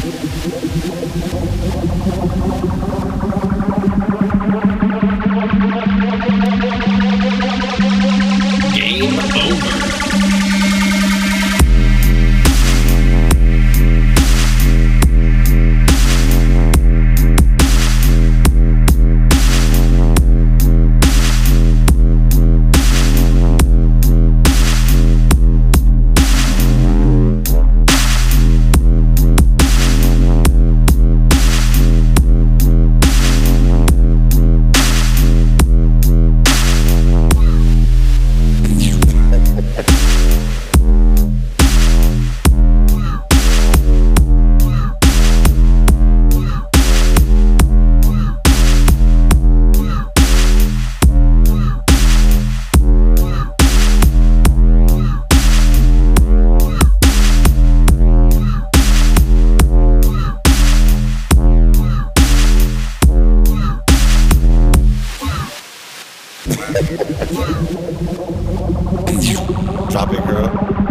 Game over. Drop it, girl.